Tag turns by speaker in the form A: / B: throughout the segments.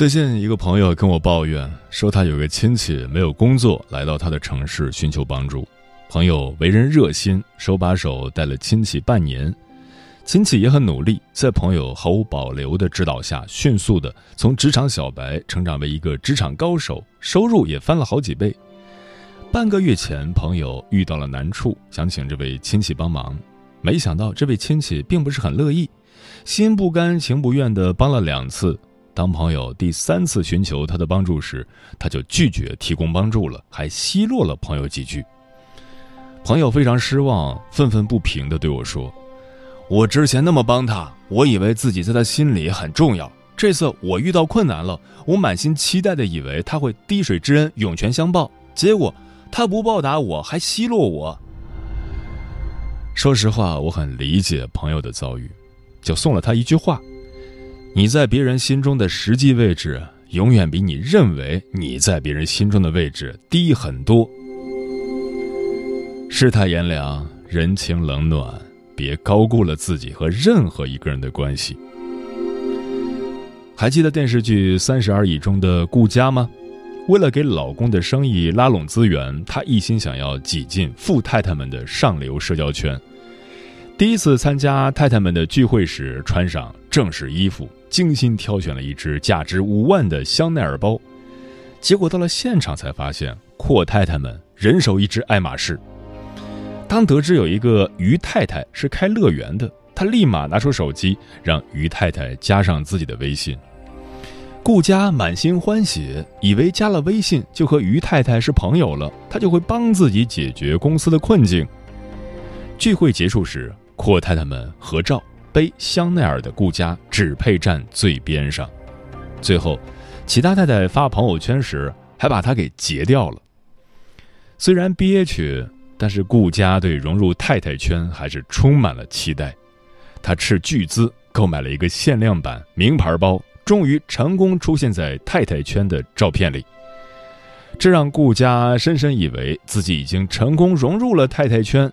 A: 最近一个朋友跟我抱怨说，他有个亲戚没有工作，来到他的城市寻求帮助。朋友为人热心，手把手带了亲戚半年，亲戚也很努力，在朋友毫无保留的指导下，迅速的从职场小白成长为一个职场高手，收入也翻了好几倍。半个月前，朋友遇到了难处，想请这位亲戚帮忙，没想到这位亲戚并不是很乐意，心不甘情不愿的帮了两次。当朋友第三次寻求他的帮助时，他就拒绝提供帮助了，还奚落了朋友几句。朋友非常失望，愤愤不平地对我说：“我之前那么帮他，我以为自己在他心里很重要。这次我遇到困难了，我满心期待的以为他会滴水之恩涌泉相报，结果他不报答我，还奚落我。”说实话，我很理解朋友的遭遇，就送了他一句话。你在别人心中的实际位置，永远比你认为你在别人心中的位置低很多。世态炎凉，人情冷暖，别高估了自己和任何一个人的关系。还记得电视剧《三十而已》中的顾佳吗？为了给老公的生意拉拢资源，她一心想要挤进富太太们的上流社交圈。第一次参加太太们的聚会时，穿上正式衣服。精心挑选了一只价值五万的香奈儿包，结果到了现场才发现，阔太太们人手一只爱马仕。当得知有一个于太太是开乐园的，他立马拿出手机让于太太加上自己的微信。顾佳满心欢喜，以为加了微信就和于太太是朋友了，他就会帮自己解决公司的困境。聚会结束时，阔太太们合照。背香奈儿的顾家只配站最边上，最后，其他太太发朋友圈时还把他给截掉了。虽然憋屈，但是顾家对融入太太圈还是充满了期待。他斥巨资购买了一个限量版名牌包，终于成功出现在太太圈的照片里。这让顾家深深以为自己已经成功融入了太太圈，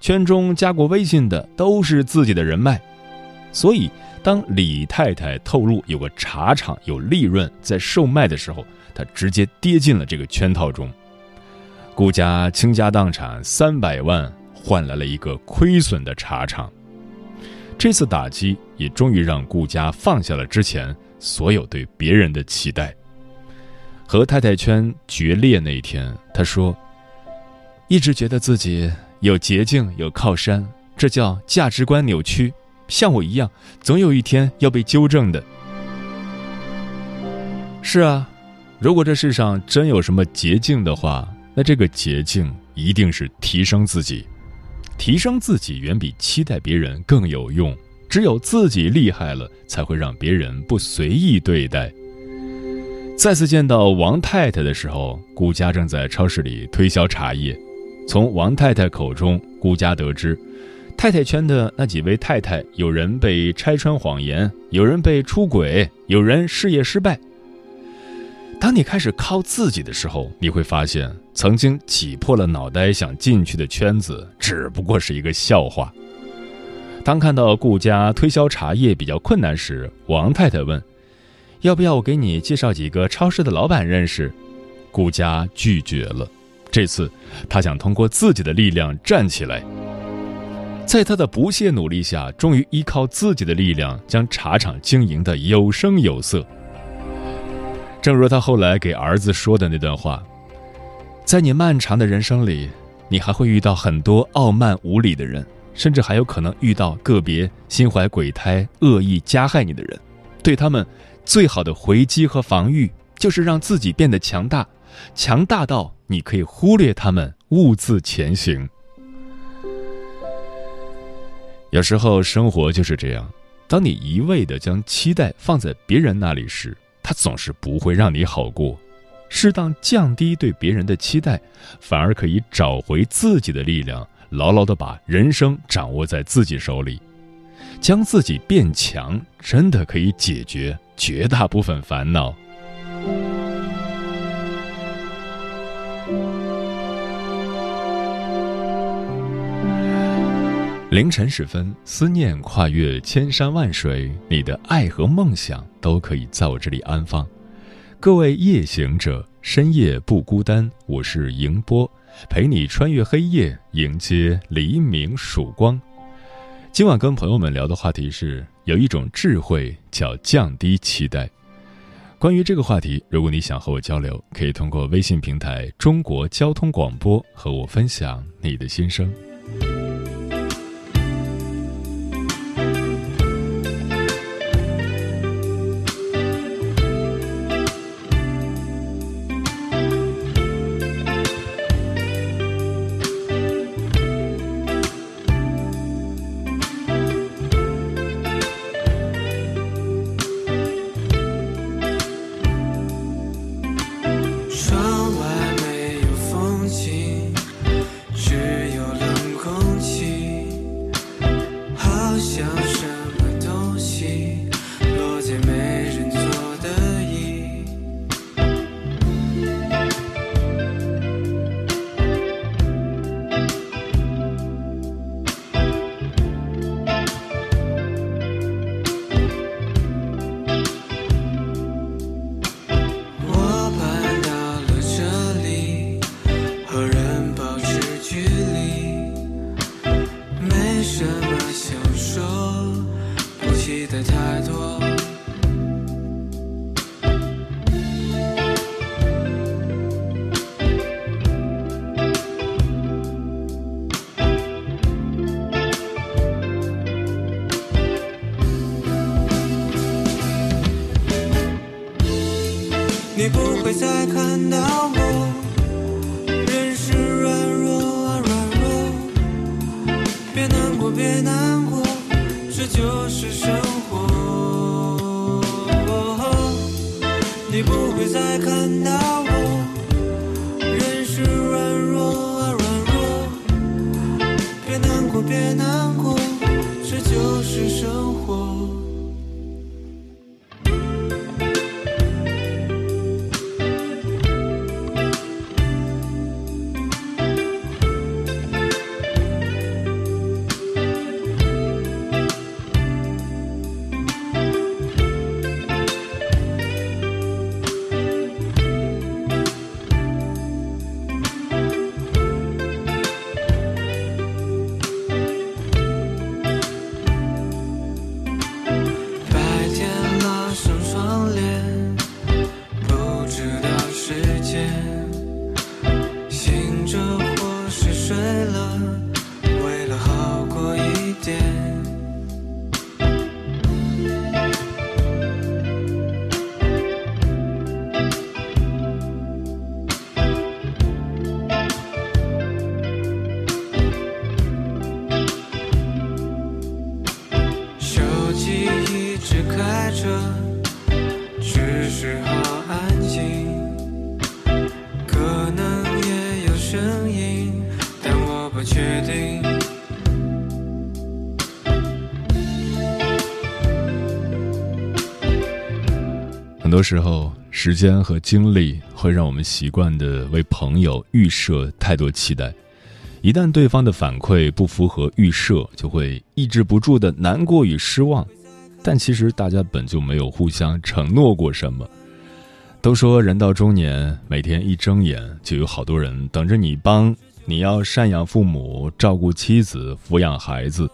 A: 圈中加过微信的都是自己的人脉。所以，当李太太透露有个茶厂有利润在售卖的时候，她直接跌进了这个圈套中。顾家倾家荡产三百万换来了一个亏损的茶厂，这次打击也终于让顾家放下了之前所有对别人的期待。和太太圈决裂那一天，他说：“一直觉得自己有捷径有靠山，这叫价值观扭曲。”像我一样，总有一天要被纠正的。是啊，如果这世上真有什么捷径的话，那这个捷径一定是提升自己。提升自己远比期待别人更有用。只有自己厉害了，才会让别人不随意对待。再次见到王太太的时候，顾家正在超市里推销茶叶。从王太太口中，顾家得知。太太圈的那几位太太，有人被拆穿谎言，有人被出轨，有人事业失败。当你开始靠自己的时候，你会发现，曾经挤破了脑袋想进去的圈子，只不过是一个笑话。当看到顾家推销茶叶比较困难时，王太太问：“要不要我给你介绍几个超市的老板认识？”顾家拒绝了。这次，他想通过自己的力量站起来。在他的不懈努力下，终于依靠自己的力量将茶厂经营的有声有色。正如他后来给儿子说的那段话：“在你漫长的人生里，你还会遇到很多傲慢无礼的人，甚至还有可能遇到个别心怀鬼胎、恶意加害你的人。对他们，最好的回击和防御就是让自己变得强大，强大到你可以忽略他们，兀自前行。”有时候生活就是这样，当你一味的将期待放在别人那里时，他总是不会让你好过。适当降低对别人的期待，反而可以找回自己的力量，牢牢的把人生掌握在自己手里，将自己变强，真的可以解决绝大部分烦恼。凌晨时分，思念跨越千山万水，你的爱和梦想都可以在我这里安放。各位夜行者，深夜不孤单，我是迎波，陪你穿越黑夜，迎接黎明曙光。今晚跟朋友们聊的话题是，有一种智慧叫降低期待。关于这个话题，如果你想和我交流，可以通过微信平台“中国交通广播”和我分享你的心声。
B: 会再看到我，人是软弱啊软弱，别难过别难过，这就是生活。你不会再看到
A: 多时候，时间和精力会让我们习惯的为朋友预设太多期待，一旦对方的反馈不符合预设，就会抑制不住的难过与失望。但其实大家本就没有互相承诺过什么。都说人到中年，每天一睁眼就有好多人等着你帮你要赡养父母、照顾妻子、抚养孩子，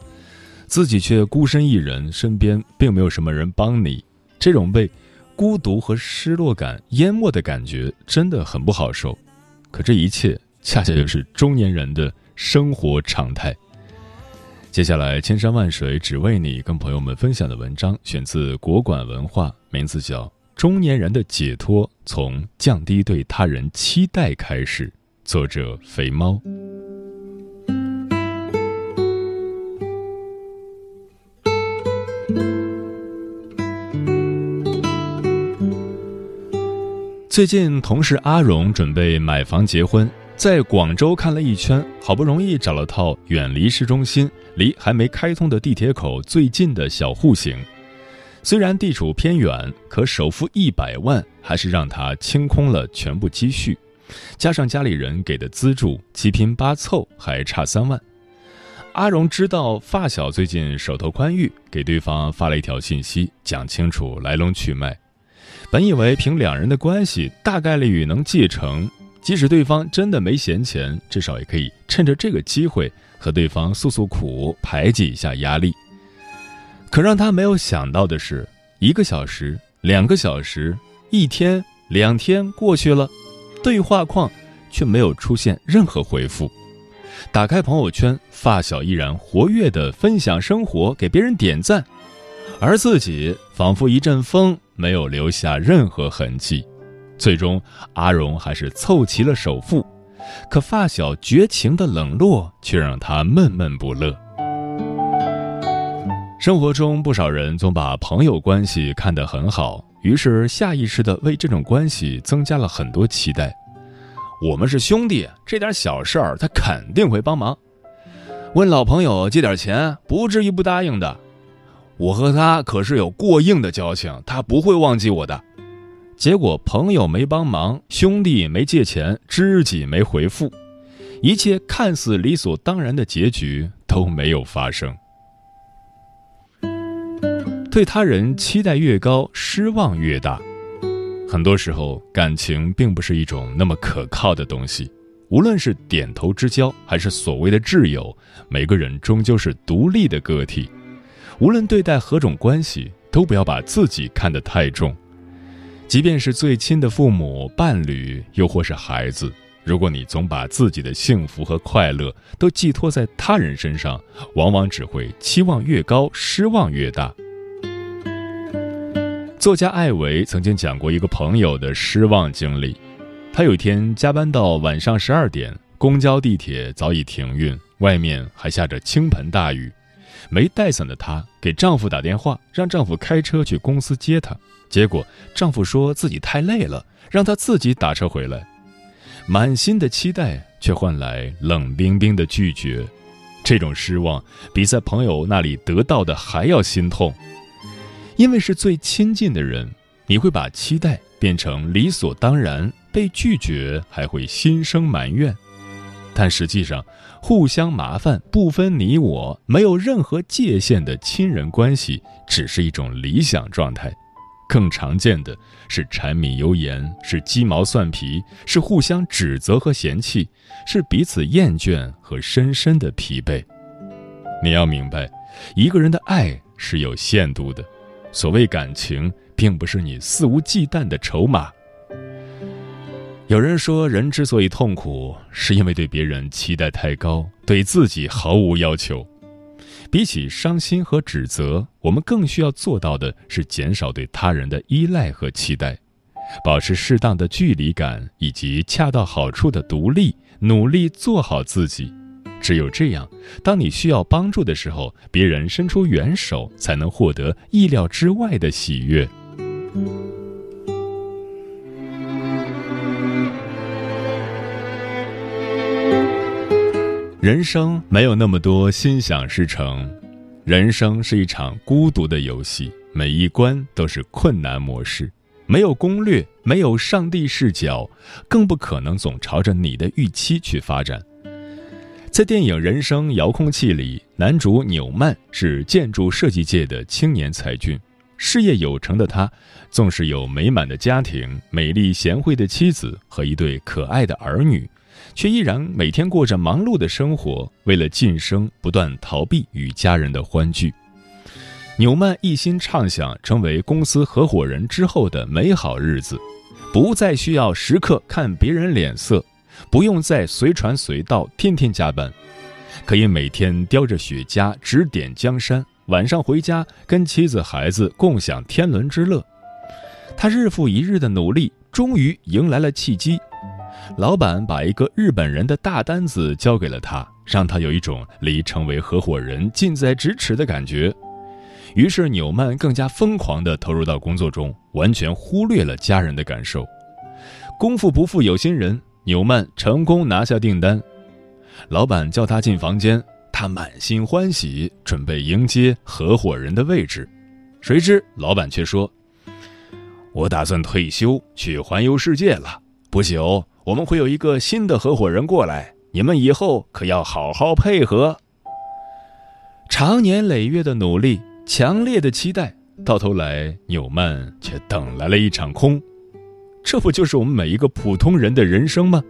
A: 自己却孤身一人，身边并没有什么人帮你，这种被孤独和失落感淹没的感觉真的很不好受。可这一切恰恰就是中年人的生活常态。接下来，千山万水只为你，跟朋友们分享的文章选自国馆文化，名字叫《中年人的解脱：从降低对他人期待开始》，作者肥猫。最近，同事阿荣准备买房结婚。在广州看了一圈，好不容易找了套远离市中心、离还没开通的地铁口最近的小户型。虽然地处偏远，可首付一百万还是让他清空了全部积蓄，加上家里人给的资助，七拼八凑还差三万。阿荣知道发小最近手头宽裕，给对方发了一条信息，讲清楚来龙去脉。本以为凭两人的关系，大概率能继承。即使对方真的没闲钱，至少也可以趁着这个机会和对方诉诉苦，排解一下压力。可让他没有想到的是，一个小时、两个小时、一天、两天过去了，对话框却没有出现任何回复。打开朋友圈，发小依然活跃地分享生活，给别人点赞，而自己仿佛一阵风，没有留下任何痕迹。最终，阿荣还是凑齐了首付，可发小绝情的冷落却让他闷闷不乐。生活中，不少人总把朋友关系看得很好，于是下意识地为这种关系增加了很多期待。我们是兄弟，这点小事儿他肯定会帮忙。问老朋友借点钱，不至于不答应的。我和他可是有过硬的交情，他不会忘记我的。结果朋友没帮忙，兄弟没借钱，知己没回复，一切看似理所当然的结局都没有发生。对他人期待越高，失望越大。很多时候，感情并不是一种那么可靠的东西。无论是点头之交，还是所谓的挚友，每个人终究是独立的个体。无论对待何种关系，都不要把自己看得太重。即便是最亲的父母、伴侣，又或是孩子，如果你总把自己的幸福和快乐都寄托在他人身上，往往只会期望越高，失望越大。作家艾维曾经讲过一个朋友的失望经历：他有一天加班到晚上十二点，公交、地铁早已停运，外面还下着倾盆大雨，没带伞的她给丈夫打电话，让丈夫开车去公司接她。结果，丈夫说自己太累了，让她自己打车回来。满心的期待，却换来冷冰冰的拒绝。这种失望，比在朋友那里得到的还要心痛。因为是最亲近的人，你会把期待变成理所当然，被拒绝还会心生埋怨。但实际上，互相麻烦、不分你我、没有任何界限的亲人关系，只是一种理想状态。更常见的是柴米油盐，是鸡毛蒜皮，是互相指责和嫌弃，是彼此厌倦和深深的疲惫。你要明白，一个人的爱是有限度的。所谓感情，并不是你肆无忌惮的筹码。有人说，人之所以痛苦，是因为对别人期待太高，对自己毫无要求。比起伤心和指责，我们更需要做到的是减少对他人的依赖和期待，保持适当的距离感以及恰到好处的独立，努力做好自己。只有这样，当你需要帮助的时候，别人伸出援手，才能获得意料之外的喜悦。人生没有那么多心想事成，人生是一场孤独的游戏，每一关都是困难模式，没有攻略，没有上帝视角，更不可能总朝着你的预期去发展。在电影《人生遥控器》里，男主纽曼是建筑设计界的青年才俊，事业有成的他，纵使有美满的家庭、美丽贤惠的妻子和一对可爱的儿女。却依然每天过着忙碌的生活，为了晋升，不断逃避与家人的欢聚。纽曼一心畅想成为公司合伙人之后的美好日子，不再需要时刻看别人脸色，不用再随传随到，天天加班，可以每天叼着雪茄指点江山，晚上回家跟妻子孩子共享天伦之乐。他日复一日的努力，终于迎来了契机。老板把一个日本人的大单子交给了他，让他有一种离成为合伙人近在咫尺的感觉。于是纽曼更加疯狂地投入到工作中，完全忽略了家人的感受。功夫不负有心人，纽曼成功拿下订单。老板叫他进房间，他满心欢喜，准备迎接合伙人的位置。谁知老板却说：“我打算退休去环游世界了，不久。”我们会有一个新的合伙人过来，你们以后可要好好配合。长年累月的努力，强烈的期待，到头来纽曼却等来了一场空。这不就是我们每一个普通人的人生吗？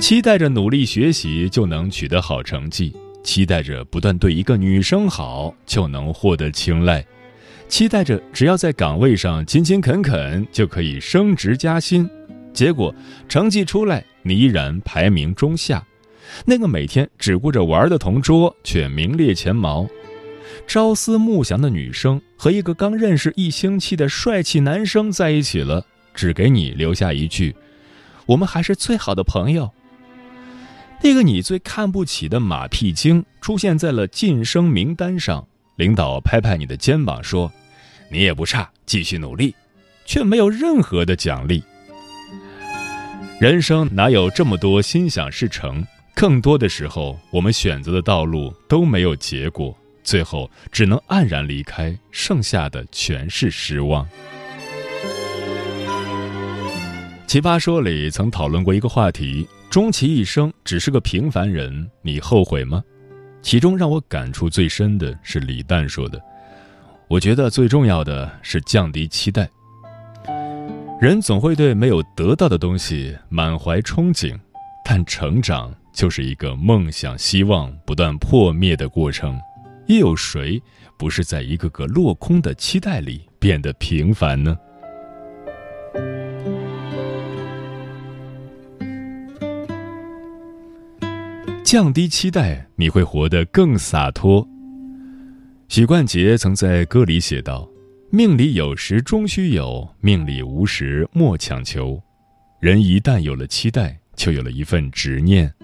A: 期待着努力学习就能取得好成绩，期待着不断对一个女生好就能获得青睐，期待着只要在岗位上勤勤恳恳就可以升职加薪。结果成绩出来，你依然排名中下。那个每天只顾着玩的同桌却名列前茅。朝思暮想的女生和一个刚认识一星期的帅气男生在一起了，只给你留下一句：“我们还是最好的朋友。”那个你最看不起的马屁精出现在了晋升名单上，领导拍拍你的肩膀说：“你也不差，继续努力。”却没有任何的奖励。人生哪有这么多心想事成？更多的时候，我们选择的道路都没有结果，最后只能黯然离开，剩下的全是失望。奇葩说里曾讨论过一个话题：终其一生只是个平凡人，你后悔吗？其中让我感触最深的是李诞说的：“我觉得最重要的是降低期待。”人总会对没有得到的东西满怀憧憬，但成长就是一个梦想、希望不断破灭的过程。又有谁不是在一个个落空的期待里变得平凡呢？降低期待，你会活得更洒脱。许冠杰曾在歌里写道。命里有时终须有，命里无时莫强求。人一旦有了期待，就有了一份执念。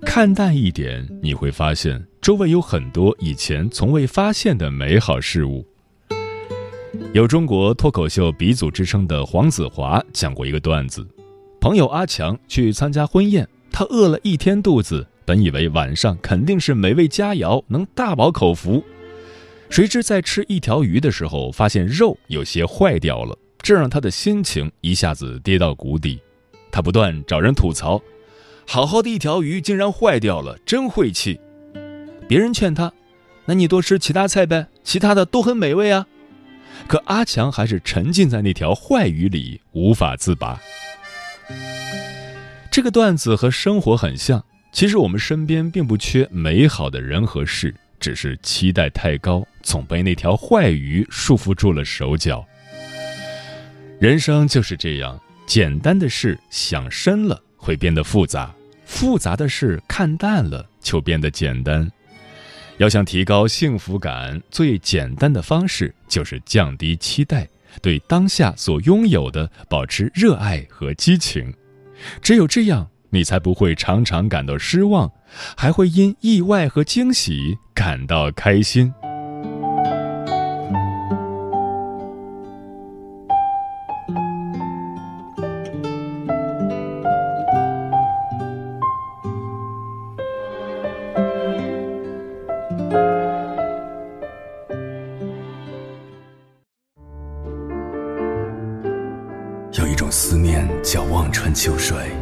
A: 看淡一点，你会发现周围有很多以前从未发现的美好事物。有中国脱口秀鼻祖之称的黄子华讲过一个段子：朋友阿强去参加婚宴，他饿了一天肚子，本以为晚上肯定是美味佳肴，能大饱口福。谁知在吃一条鱼的时候，发现肉有些坏掉了，这让他的心情一下子跌到谷底。他不断找人吐槽：“好好的一条鱼竟然坏掉了，真晦气。”别人劝他：“那你多吃其他菜呗，其他的都很美味啊。”可阿强还是沉浸在那条坏鱼里，无法自拔。这个段子和生活很像，其实我们身边并不缺美好的人和事。只是期待太高，总被那条坏鱼束缚住了手脚。人生就是这样，简单的事想深了会变得复杂，复杂的事看淡了就变得简单。要想提高幸福感，最简单的方式就是降低期待，对当下所拥有的保持热爱和激情。只有这样。你才不会常常感到失望，还会因意外和惊喜感到开心。
C: 有一种思念叫望穿秋水。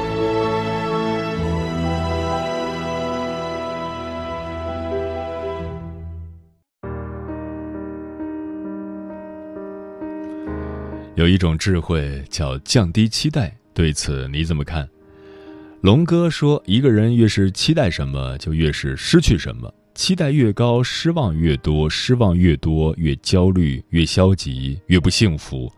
A: 有一种智慧叫降低期待，对此你怎么看？龙哥说，一个人越是期待什么，就越是失去什么。期待越高，失望越多；失望越多，越焦虑，越消极，越不幸福。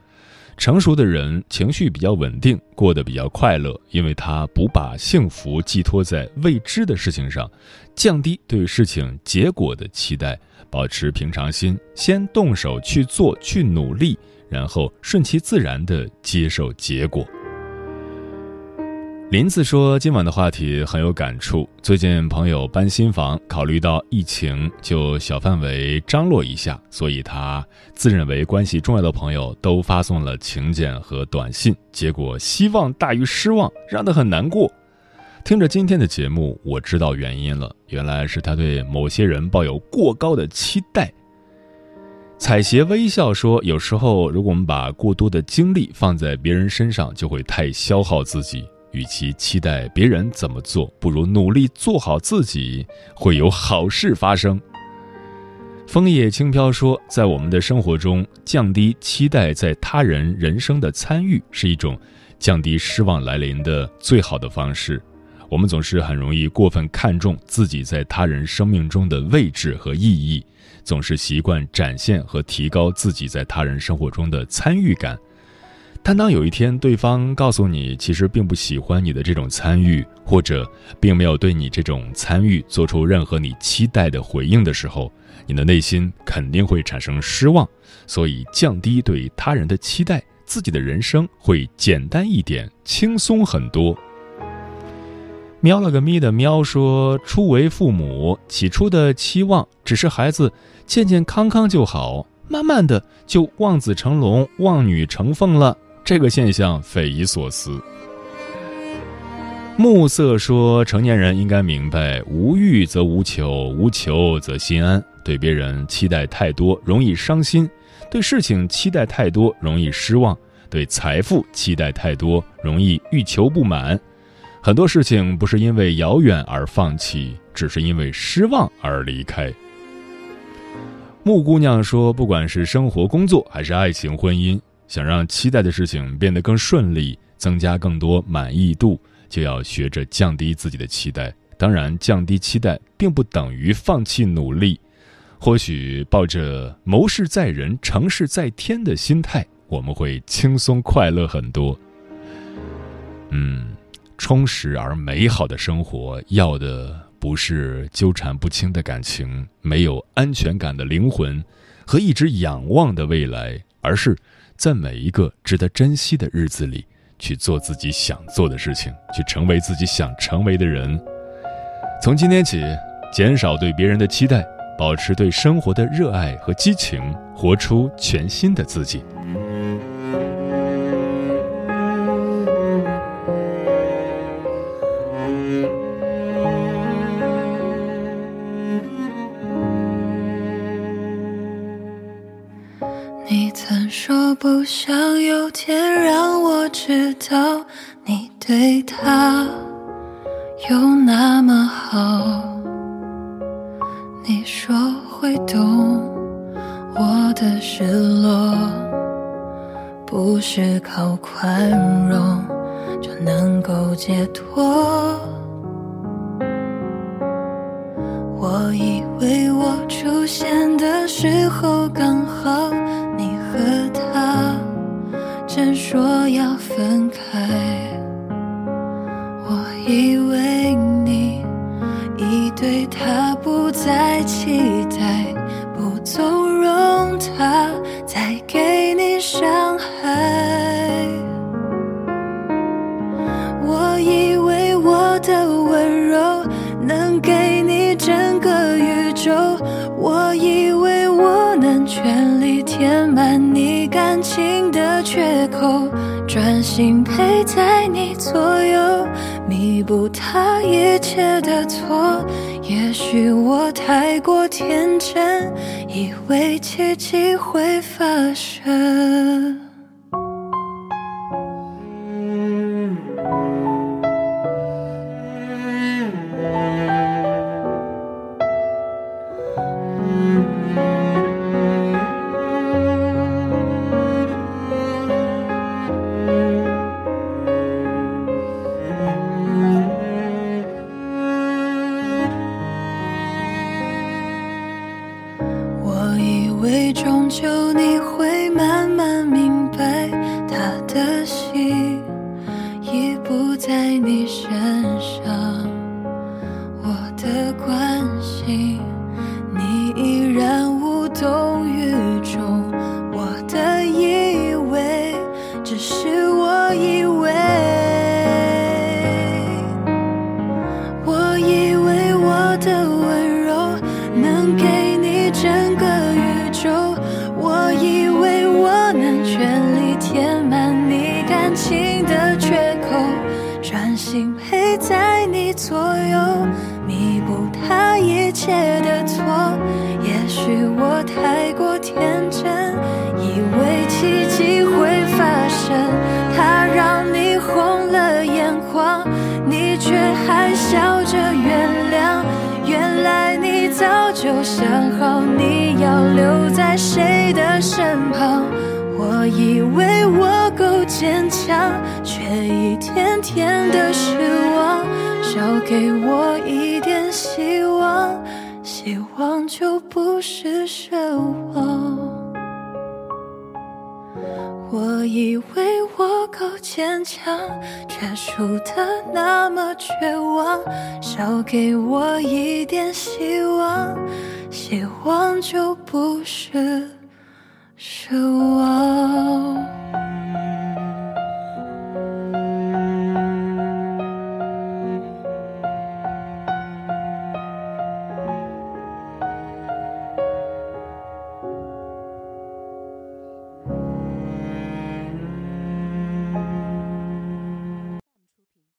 A: 成熟的人情绪比较稳定，过得比较快乐，因为他不把幸福寄托在未知的事情上，降低对事情结果的期待，保持平常心，先动手去做，去努力，然后顺其自然地接受结果。林子说：“今晚的话题很有感触。最近朋友搬新房，考虑到疫情，就小范围张罗一下，所以他自认为关系重要的朋友都发送了请柬和短信，结果希望大于失望，让他很难过。听着今天的节目，我知道原因了，原来是他对某些人抱有过高的期待。”彩鞋微笑说：“有时候，如果我们把过多的精力放在别人身上，就会太消耗自己。”与其期待别人怎么做，不如努力做好自己，会有好事发生。枫叶轻飘说，在我们的生活中，降低期待在他人人生的参与，是一种降低失望来临的最好的方式。我们总是很容易过分看重自己在他人生命中的位置和意义，总是习惯展现和提高自己在他人生活中的参与感。但当有一天对方告诉你，其实并不喜欢你的这种参与，或者并没有对你这种参与做出任何你期待的回应的时候，你的内心肯定会产生失望。所以，降低对他人的期待，自己的人生会简单一点，轻松很多。喵了个咪的喵说：“初为父母，起初的期望只是孩子健健康康就好，慢慢的就望子成龙、望女成凤了。”这个现象匪夷所思。暮色说：“成年人应该明白，无欲则无求，无求则心安。对别人期待太多，容易伤心；对事情期待太多，容易失望；对财富期待太多，容易欲求不满。很多事情不是因为遥远而放弃，只是因为失望而离开。”木姑娘说：“不管是生活、工作，还是爱情、婚姻。”想让期待的事情变得更顺利，增加更多满意度，就要学着降低自己的期待。当然，降低期待并不等于放弃努力。或许抱着“谋事在人，成事在天”的心态，我们会轻松快乐很多。嗯，充实而美好的生活，要的不是纠缠不清的感情，没有安全感的灵魂，和一直仰望的未来，而是。在每一个值得珍惜的日子里，去做自己想做的事情，去成为自己想成为的人。从今天起，减少对别人的期待，保持对生活的热爱和激情，活出全新的自己。
D: 不想有天让我知道你对他有那么好。你说会懂我的失落，不是靠宽容就能够解脱。我以为我出现的时候刚说要分开，心陪在你左右，弥补他一切的错。也许我太过天真，以为奇迹会发生。要留在谁的身旁。我以为我够坚强，却一天天的失望。少给我一点希望，希望就不是奢望。我以为我够坚强，却输得那么绝望。少给我一点希望，希望就不是奢望。